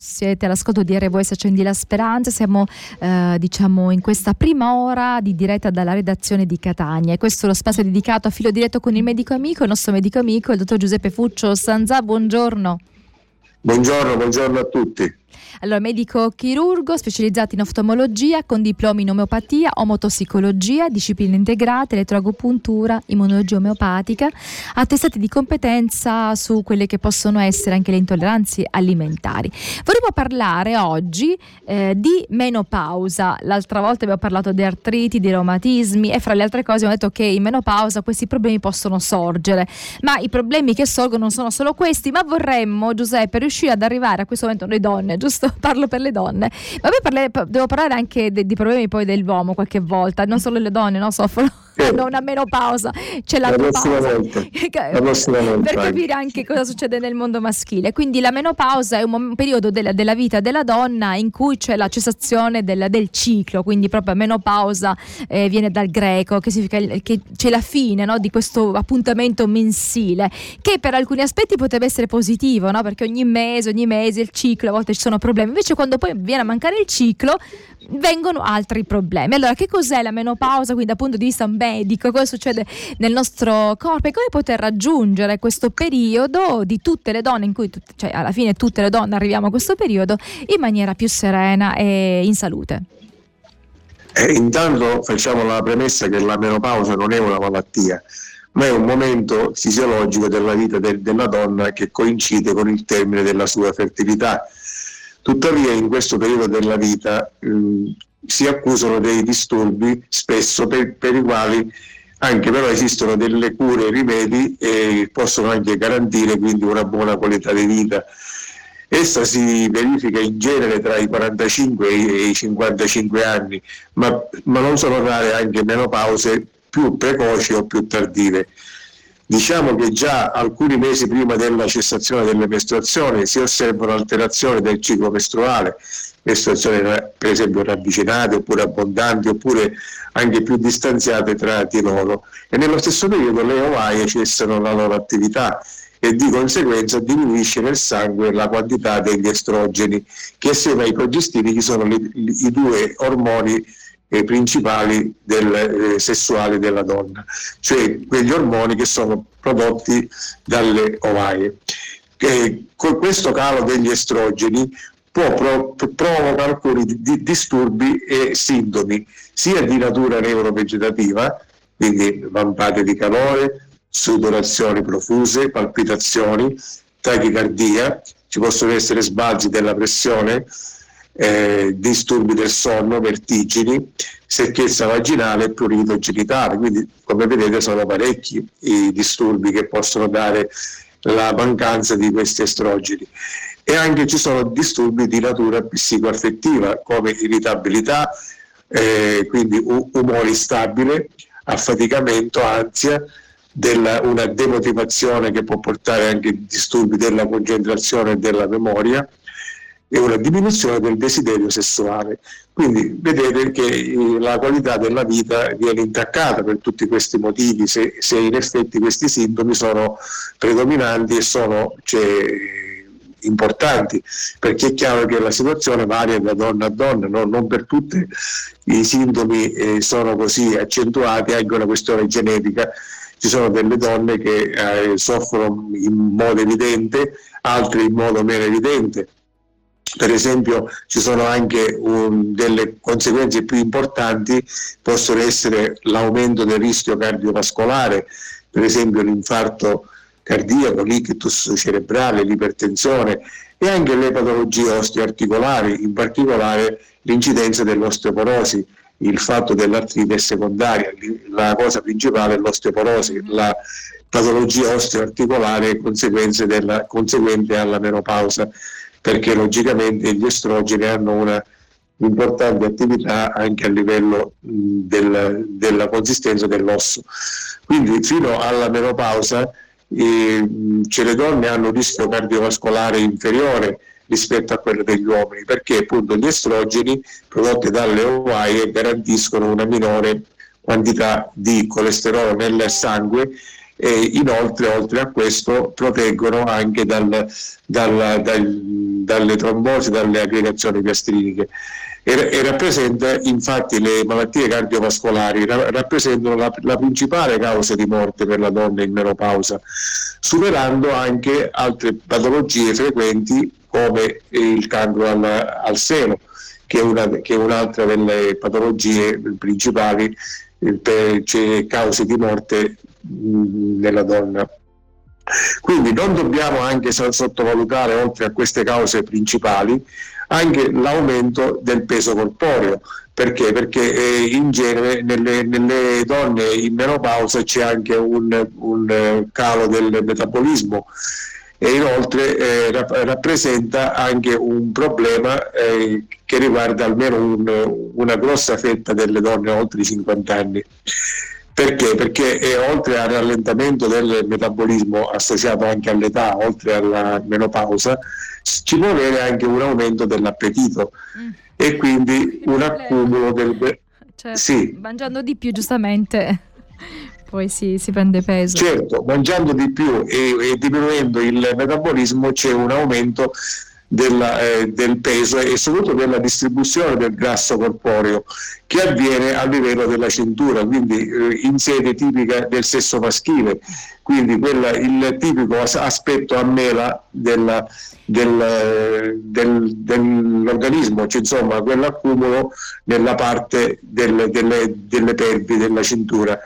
Siete all'ascolto di RVS Accendi la Speranza, siamo eh, diciamo in questa prima ora di diretta dalla redazione di Catania e questo è lo spazio dedicato a filo diretto con il medico amico, il nostro medico amico, il dottor Giuseppe Fuccio Sanzà, buongiorno. Buongiorno, buongiorno a tutti. Allora, medico chirurgo specializzato in oftalmologia con diplomi in omeopatia, omotossicologia, discipline integrate, elettroagopuntura, immunologia omeopatica, attestati di competenza su quelle che possono essere anche le intolleranze alimentari. Vorremmo parlare oggi eh, di menopausa. L'altra volta abbiamo parlato di artriti, di reumatismi e fra le altre cose abbiamo detto che in menopausa questi problemi possono sorgere, ma i problemi che sorgono non sono solo questi, ma vorremmo, Giuseppe, riuscire ad arrivare a questo momento noi donne, giusto? parlo per le donne. Ma poi parle, devo parlare anche de, di problemi poi dell'uomo qualche volta, non solo le donne no, soffrono hanno una menopausa, c'è la, la per capire anche cosa succede nel mondo maschile. Quindi la menopausa è un, un periodo della, della, vita della donna in cui c'è la cessazione del, del ciclo, quindi proprio menopausa eh, viene dal greco, che significa che c'è la fine no, di questo appuntamento mensile, che per alcuni aspetti potrebbe essere positivo, no? perché ogni mese, ogni mese il ciclo, a volte ci sono problemi, invece quando poi viene a mancare il ciclo vengono altri problemi. Allora, che cos'è la menopausa? Quindi, dal punto di vista medico, cosa succede nel nostro corpo e come poter raggiungere questo periodo di tutte le donne, in cui, cioè alla fine tutte le donne arriviamo a questo periodo, in maniera più serena e in salute. Eh, intanto facciamo la premessa che la menopausa non è una malattia, ma è un momento fisiologico della vita de- della donna che coincide con il termine della sua fertilità Tuttavia in questo periodo della vita eh, si accusano dei disturbi spesso per, per, i quali anche però esistono delle cure e rimedi e possono anche garantire quindi una buona qualità di vita. Essa si verifica in genere tra i 45 e i 55 anni, ma, ma non sono rare anche menopause più precoci o più tardive. Diciamo che già alcuni mesi prima della cessazione delle mestruazioni si osservano alterazioni del ciclo mestruale, mestruazioni per esempio ravvicinate oppure abbondanti oppure anche più distanziate tra di loro. E nello stesso periodo le ovaie cessano la loro attività e di conseguenza diminuisce nel sangue la quantità degli estrogeni che assieme ai progestini sono i, i due ormoni eh, principali del, eh, sessuali della donna, cioè quegli ormoni che sono prodotti dalle ovaie. Eh, con questo calo degli estrogeni può pro- provoca alcuni di- disturbi e sintomi, sia di natura neurovegetativa, quindi vampate di calore, sudorazioni profuse, palpitazioni, tachicardia, ci possono essere sbalzi della pressione, eh, disturbi del sonno, vertigini, secchezza vaginale e prurito genitale. Quindi, come vedete, sono parecchi i disturbi che possono dare la mancanza di questi estrogeni. E anche ci sono disturbi di natura psicoaffettiva, come irritabilità, eh, quindi umore instabile, affaticamento, ansia, della, una demotivazione che può portare anche a disturbi della concentrazione e della memoria, e una diminuzione del desiderio sessuale. Quindi vedete che eh, la qualità della vita viene intaccata per tutti questi motivi, se, se in effetti questi sintomi sono predominanti e sono cioè, importanti, perché è chiaro che la situazione varia da donna a donna, no? non per tutti i sintomi eh, sono così accentuati, anche una questione genetica. Ci sono delle donne che eh, soffrono in modo evidente, altre in modo meno evidente per esempio ci sono anche un, delle conseguenze più importanti, possono essere l'aumento del rischio cardiovascolare, per esempio l'infarto cardiaco, l'ictus cerebrale, l'ipertensione e anche le patologie osteoarticolari, in particolare l'incidenza dell'osteoporosi, il fatto dell'artrite secondaria, la cosa principale è l'osteoporosi, la patologia osteoarticolare conseguente alla menopausa perché logicamente gli estrogeni hanno una importante attività anche a livello del, della consistenza dell'osso. Quindi fino alla menopausa eh, cioè le donne hanno un rischio cardiovascolare inferiore rispetto a quello degli uomini, perché appunto gli estrogeni prodotti dalle ovaie garantiscono una minore quantità di colesterolo nel sangue e inoltre oltre a questo proteggono anche dal, dal, dal dalle trombosi, dalle aggregazioni gastritiche e, e rappresenta infatti le malattie cardiovascolari ra, rappresentano la, la, principale causa di morte per la donna in menopausa, superando anche altre patologie frequenti come il cancro al, al seno, che è, una, che è, un'altra delle patologie principali eh, per cioè, cause di morte mh, nella donna. Quindi non dobbiamo anche sottovalutare, oltre a queste cause principali, anche l'aumento del peso corporeo. Perché? Perché eh, in genere nelle, nelle, donne in menopausa c'è anche un, un calo del metabolismo e inoltre eh, rappresenta anche un problema eh, che riguarda almeno un, una grossa fetta delle donne oltre i 50 anni. Perché? Perché eh, oltre al rallentamento del metabolismo associato anche all'età, oltre alla menopausa, ci può avere anche un aumento dell'appetito mm. e quindi un accumulo del... Cioè, sì. Mangiando di più giustamente poi si, si, prende peso. Certo, mangiando di più e, e diminuendo il metabolismo c'è un aumento della, eh, del peso e soprattutto della distribuzione del grasso corporeo che avviene a livello della cintura, quindi eh, in sede tipica del sesso maschile, quindi quella, il tipico aspetto a mela della, del, del, dell'organismo, cioè, insomma quell'accumulo nella parte del, delle, delle pelvi della cintura.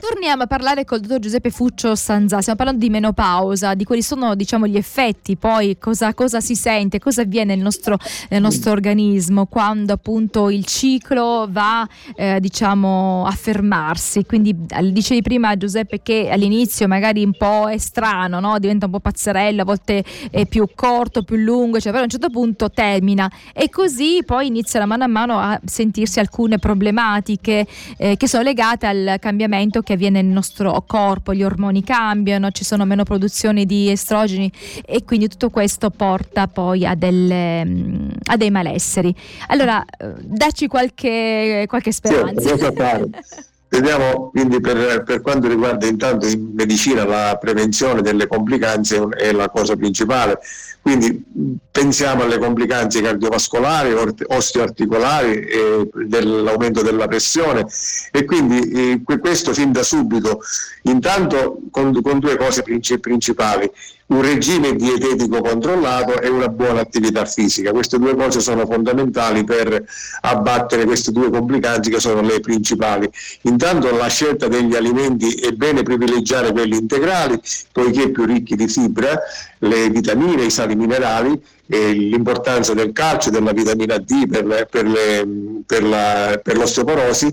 Torniamo a parlare col dottor Giuseppe Fuccio Sanzà, stiamo parlando di menopausa, di quali sono diciamo, gli effetti, poi cosa, cosa, si sente, cosa avviene nel nostro, nel nostro organismo quando appunto il ciclo va eh, diciamo, a fermarsi. Quindi dicevi prima Giuseppe che all'inizio magari un po' è strano, no? diventa un po' pazzerello, a volte è più corto, più lungo, cioè, però a un certo punto termina e così poi inizia mano a mano a sentirsi alcune problematiche eh, che sono legate al cambiamento che avviene nel nostro corpo, gli ormoni cambiano, ci sono meno produzioni di estrogeni e quindi tutto questo porta poi a, delle, mm, a dei malesseri. Allora, eh, dacci qualche, qualche speranza. Sì, Vediamo quindi per, per, quanto riguarda intanto in medicina la prevenzione delle complicanze è la cosa principale, quindi pensiamo alle complicanze cardiovascolari, osteoarticolari, dell'aumento della pressione. E quindi eh, questo fin da subito, intanto con, con due cose principali un regime dietetico controllato e una buona attività fisica. Queste due cose sono fondamentali per abbattere queste due complicanze che sono le principali. Intanto la scelta degli alimenti è bene privilegiare quelli integrali, poiché più ricchi di fibra, le vitamine, i sali minerali e l'importanza del calcio, della vitamina D per, le, per, le, per, la, per l'osteoporosi.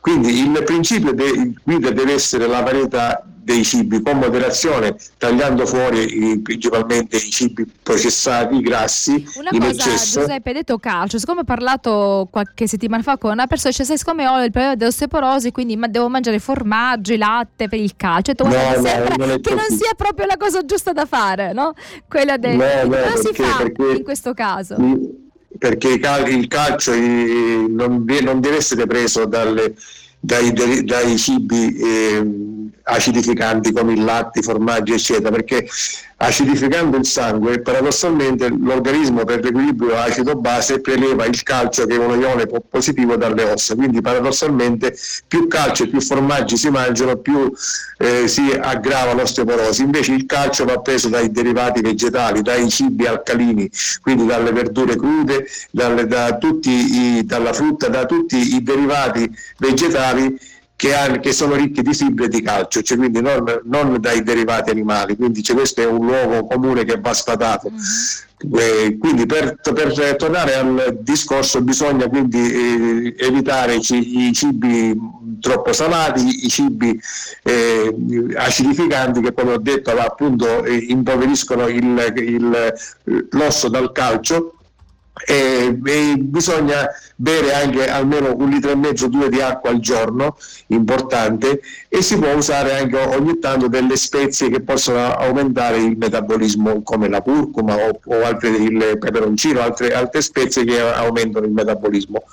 Quindi il principio de, guida deve essere la varietà dei cibi con moderazione, tagliando fuori i, principalmente i cibi processati, grassi, una in cosa, eccesso. Giuseppe, hai detto calcio, siccome ho parlato qualche settimana fa con una persona, dice, siccome ho il problema dell'osteoporosi, quindi devo mangiare formaggio, latte per il calcio, detto, no, no, sembra non che non sia proprio la cosa giusta da fare, no? Quella del... No, no, cosa si fa in questo caso? Perché il calcio non deve essere preso dalle, dai, dai cibi eh, acidificanti come il latte, i formaggi, eccetera, perché acidificando il sangue, paradossalmente l'organismo per l'equilibrio acido-base preleva il calcio che è uno ione positivo dalle ossa, quindi paradossalmente più calcio e più formaggi si mangiano, più eh, si aggrava l'osteoporosi. Invece il calcio va preso dai derivati vegetali, dai cibi alcalini, quindi dalle verdure crude, dalle, da i, dalla frutta, da tutti i derivati vegetali che, ha, che, sono ricchi di fibre di calcio, cioè quindi non, non, dai derivati animali, quindi cioè questo è un luogo comune che va sfatato. Mm-hmm. Eh, quindi per, per, tornare al discorso bisogna quindi eh, evitare i, cibi troppo salati, i cibi eh, acidificanti che come ho detto appunto eh, impoveriscono il, il, l'osso dal calcio e, e bisogna bere anche almeno un litro e mezzo, due di acqua al giorno, importante, e si può usare anche ogni tanto delle spezie che possono aumentare il metabolismo come la curcuma o, o altre, il peperoncino, altre, altre, spezie che aumentano il metabolismo.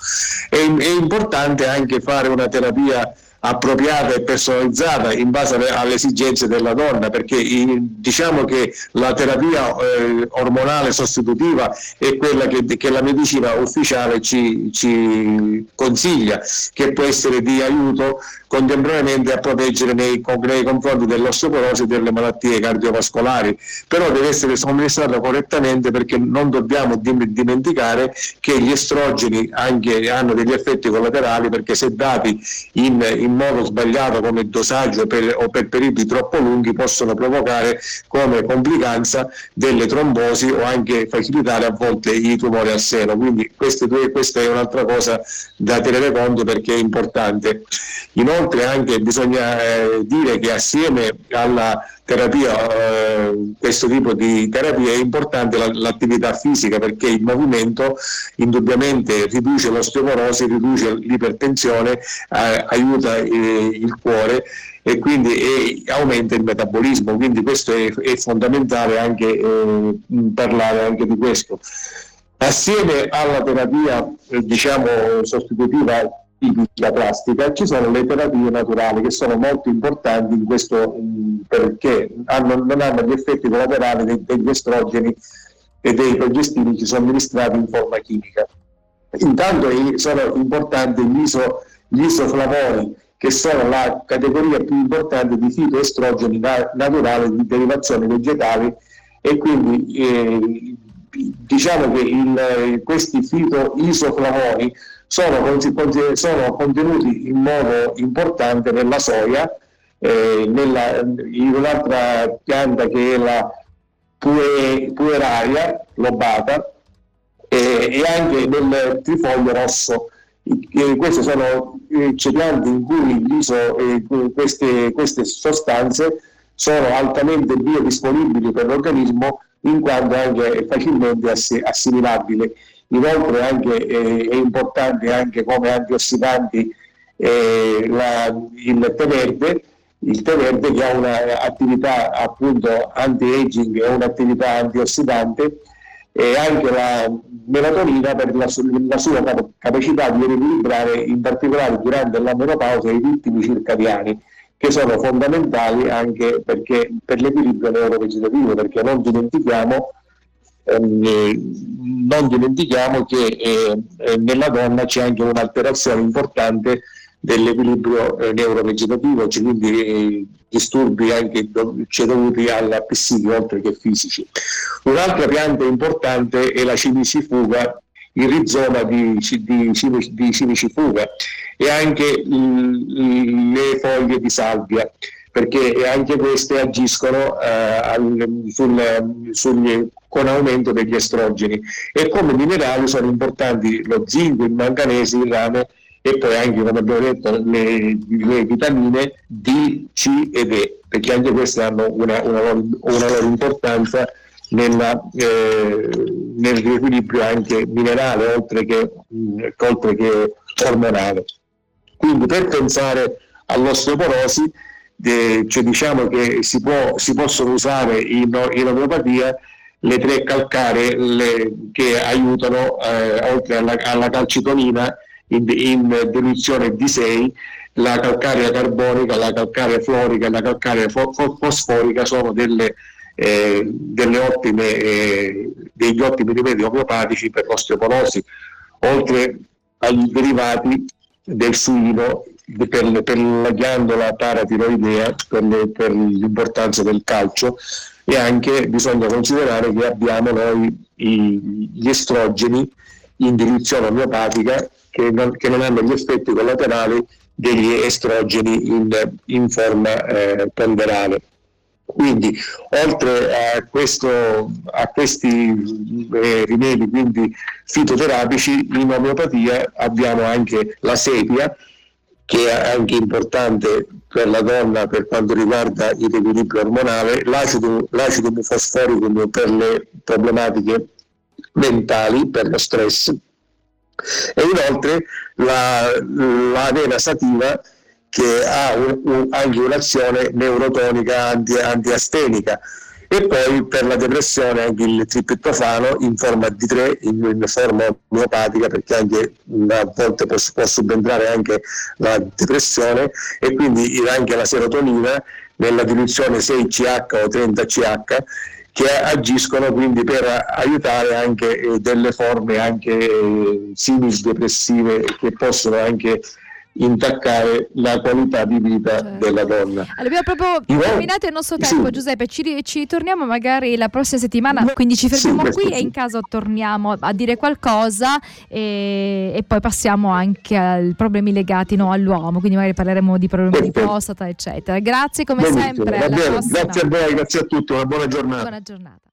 È, è importante anche fare una terapia appropriata e personalizzata in base alle, esigenze della donna, perché diciamo che la terapia eh, ormonale sostitutiva è quella che, che la medicina ufficiale ci, ci, consiglia, che può essere di aiuto contemporaneamente a proteggere nei, nei confronti dell'osteoporosi e delle malattie cardiovascolari, però deve essere somministrata correttamente perché non dobbiamo dimenticare che gli estrogeni anche, hanno degli effetti collaterali perché se dati in, in modo sbagliato come dosaggio per, o per periodi troppo lunghi possono provocare come complicanza delle trombosi o anche facilitare a volte i tumori al seno. Quindi due, questa è un'altra cosa da tenere conto perché è importante. Inoltre anche bisogna eh, dire che assieme alla terapia, eh, questo tipo di terapia è importante la, l'attività fisica perché il movimento indubbiamente riduce l'osteoporosi, riduce l'ipertensione, eh, aiuta eh, il cuore e quindi e aumenta il metabolismo, quindi questo è, è fondamentale anche eh, parlare anche di questo. Assieme alla terapia eh, diciamo sostitutiva tipica plastica, ci sono le terapie naturali che sono molto importanti in questo perché hanno, non hanno gli effetti collaterali dei, degli estrogeni e dei progestini somministrati in forma chimica. Intanto sono importanti gli, iso, gli isoflavoni, che sono la categoria più importante di fitoestrogeni naturali di derivazione vegetali e quindi eh, diciamo che il, questi fitoisoflavoni sono, sono contenuti in modo importante nella soia, eh, nella, in un'altra pianta che è la pue, pueraria lobata eh, e anche nel trifoglio rosso. Eh, queste sono piante in cui iso, eh, queste, queste sostanze sono altamente biodisponibili per l'organismo in quanto anche facilmente assimilabile. Inoltre anche, eh, è importante anche come antiossidanti eh, la, il tè verde, il verde che ha un'attività appunto anti-aging e un'attività antiossidante e anche la melatonina per la, la sua capacità di riequilibrare in particolare durante la menopausa i ritmi circadiani che sono fondamentali anche perché, per l'equilibrio neurovegetativo perché non dimentichiamo Ehm, non dimentichiamo che eh, eh, nella donna c'è anche un'alterazione importante dell'equilibrio eh, neurovegetativo, cioè quindi eh, disturbi anche cioè dovuti alla psiche oltre che fisici. Un'altra pianta importante è la cimicifuga, il rizoma di, di, di cimicifuga e anche l, le foglie di salvia perché anche queste agiscono eh, sul, sul, con aumento degli estrogeni e come minerali sono importanti lo zinco, il manganese, il rame e poi anche come abbiamo detto le, le vitamine D, C ed E perché anche queste hanno una, una, loro, una loro, importanza nella, eh, nel riequilibrio anche minerale oltre che, mh, oltre che ormonale. Quindi per pensare all'osteoporosi eh, cioè diciamo che si, può, si, possono usare in, in omeopatia le tre calcare le, che aiutano, eh, oltre alla, alla calcitonina, in, in diluizione D6, la calcarea carbonica, la calcarea fluorica e la calcarea fosforica sono delle, eh, delle ottime, eh, degli ottimi rimedi omeopatici per l'osteoporosi, oltre ai derivati del suino per, per la ghiandola paratiroidea, per, le, per l'importanza del calcio e anche bisogna considerare che abbiamo noi i, gli estrogeni in diluizione omeopatica che non, che non, hanno gli effetti collaterali degli estrogeni in, in forma eh, ponderale. Quindi oltre a, questo, a questi eh, rimedi quindi, fitoterapici in omeopatia abbiamo anche la sepia che è anche importante per la donna per quanto riguarda il riequilibrio ormonale, l'acido, l'acido bifosforico per le problematiche mentali, per lo stress, e inoltre la, l'avena sativa che ha un, un, anche un'azione neurotonica anti, antiastenica. E poi per la depressione anche il triptofano in forma di 3, in, in forma omeopatica perché anche a volte può, può subentrare anche la depressione. E quindi anche la serotonina nella diluizione 6CH o 30CH che agiscono quindi per aiutare anche eh, delle forme anche eh, simis depressive che possono anche intaccare la qualità di vita certo. della donna. Allora, abbiamo proprio Io, terminato il nostro tempo, sì. Giuseppe. Ci, ci, torniamo magari la prossima settimana, no, quindi ci fermiamo sì, qui e in caso torniamo a dire qualcosa e, e poi passiamo anche ai problemi legati no, all'uomo, quindi magari parleremo di problemi Perfetto. di prostata, eccetera. Grazie come Benissimo, sempre. Grazie a voi, grazie a tutti, una buona giornata. Buona giornata.